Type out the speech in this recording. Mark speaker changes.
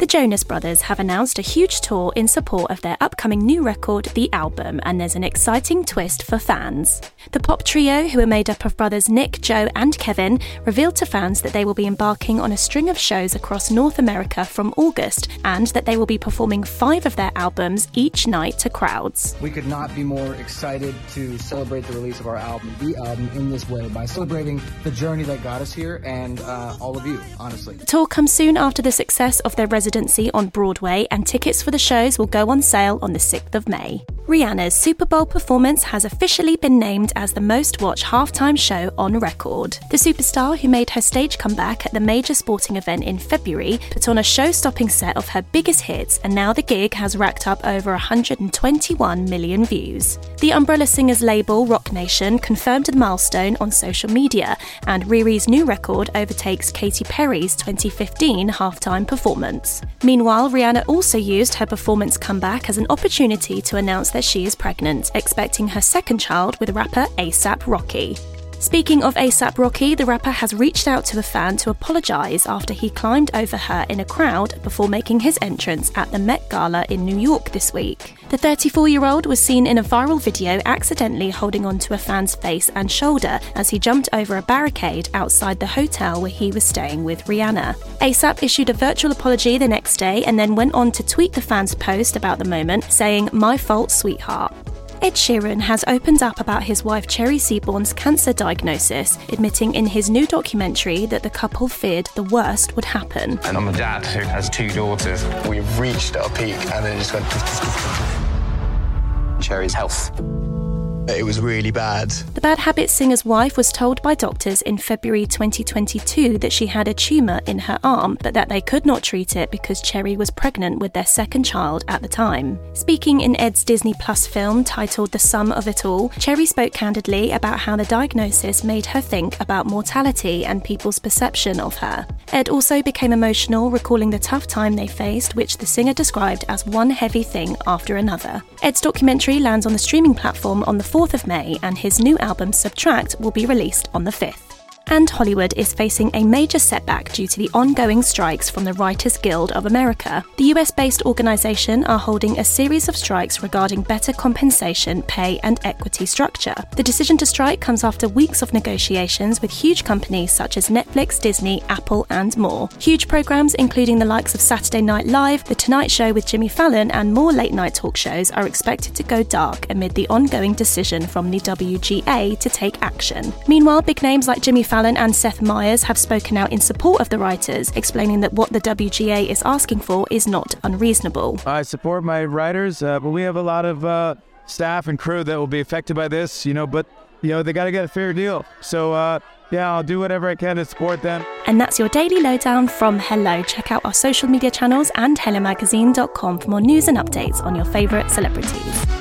Speaker 1: The Jonas Brothers have announced a huge tour in support of their upcoming new record, The Album, and there's an exciting twist for fans. The pop trio, who are made up of brothers Nick, Joe, and Kevin, revealed to fans that they will be embarking on a string of shows across North America from August, and that they will be performing five of their albums each night to crowds.
Speaker 2: We could not be more excited to celebrate the release of our album, The Album, in this way by celebrating the journey that got us here and uh, all of you, honestly.
Speaker 1: The tour comes soon after the success of their residency on Broadway, and tickets for the shows will go on sale on the 6th of May. Rihanna's Super Bowl performance has officially been named as the most watched halftime show on record. The superstar, who made her stage comeback at the major sporting event in February, put on a show stopping set of her biggest hits, and now the gig has racked up over 121 million views. The Umbrella Singers label, Roc Nation, confirmed the milestone on social media, and Riri's new record overtakes Katy Perry's 2015 halftime performance. Meanwhile, Rihanna also used her performance comeback as an opportunity to announce that she is pregnant, expecting her second child with rapper ASAP Rocky. Speaking of ASAP Rocky, the rapper has reached out to a fan to apologise after he climbed over her in a crowd before making his entrance at the Met Gala in New York this week. The 34 year old was seen in a viral video accidentally holding onto a fan's face and shoulder as he jumped over a barricade outside the hotel where he was staying with Rihanna. ASAP issued a virtual apology the next day and then went on to tweet the fan's post about the moment, saying, My fault, sweetheart. Ed Sheeran has opened up about his wife Cherry Seaborn's cancer diagnosis, admitting in his new documentary that the couple feared the worst would happen.
Speaker 3: And I'm a dad who has two daughters.
Speaker 4: We've reached our peak and then it just went.
Speaker 3: Cherry's health.
Speaker 4: It was really bad.
Speaker 1: The Bad Habits singer's wife was told by doctors in February 2022 that she had a tumour in her arm, but that they could not treat it because Cherry was pregnant with their second child at the time. Speaking in Ed's Disney Plus film titled The Sum of It All, Cherry spoke candidly about how the diagnosis made her think about mortality and people's perception of her. Ed also became emotional, recalling the tough time they faced, which the singer described as one heavy thing after another. Ed's documentary lands on the streaming platform on the 4th of May, and his new album Subtract will be released on the 5th. And Hollywood is facing a major setback due to the ongoing strikes from the Writers Guild of America. The US based organization are holding a series of strikes regarding better compensation, pay, and equity structure. The decision to strike comes after weeks of negotiations with huge companies such as Netflix, Disney, Apple, and more. Huge programs, including the likes of Saturday Night Live, The Tonight Show with Jimmy Fallon, and more late night talk shows, are expected to go dark amid the ongoing decision from the WGA to take action. Meanwhile, big names like Jimmy Fallon and Seth Meyers have spoken out in support of the writers, explaining that what the WGA is asking for is not unreasonable.
Speaker 5: I support my writers, uh, but we have a lot of uh, staff and crew that will be affected by this, you know, but, you know, they got to get a fair deal. So, uh, yeah, I'll do whatever I can to support them.
Speaker 1: And that's your daily lowdown from Hello. Check out our social media channels and HelloMagazine.com for more news and updates on your favourite celebrities.